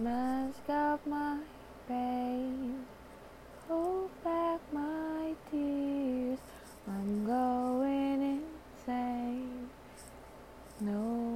Mask up my pain, hold back my tears. I'm going insane. No.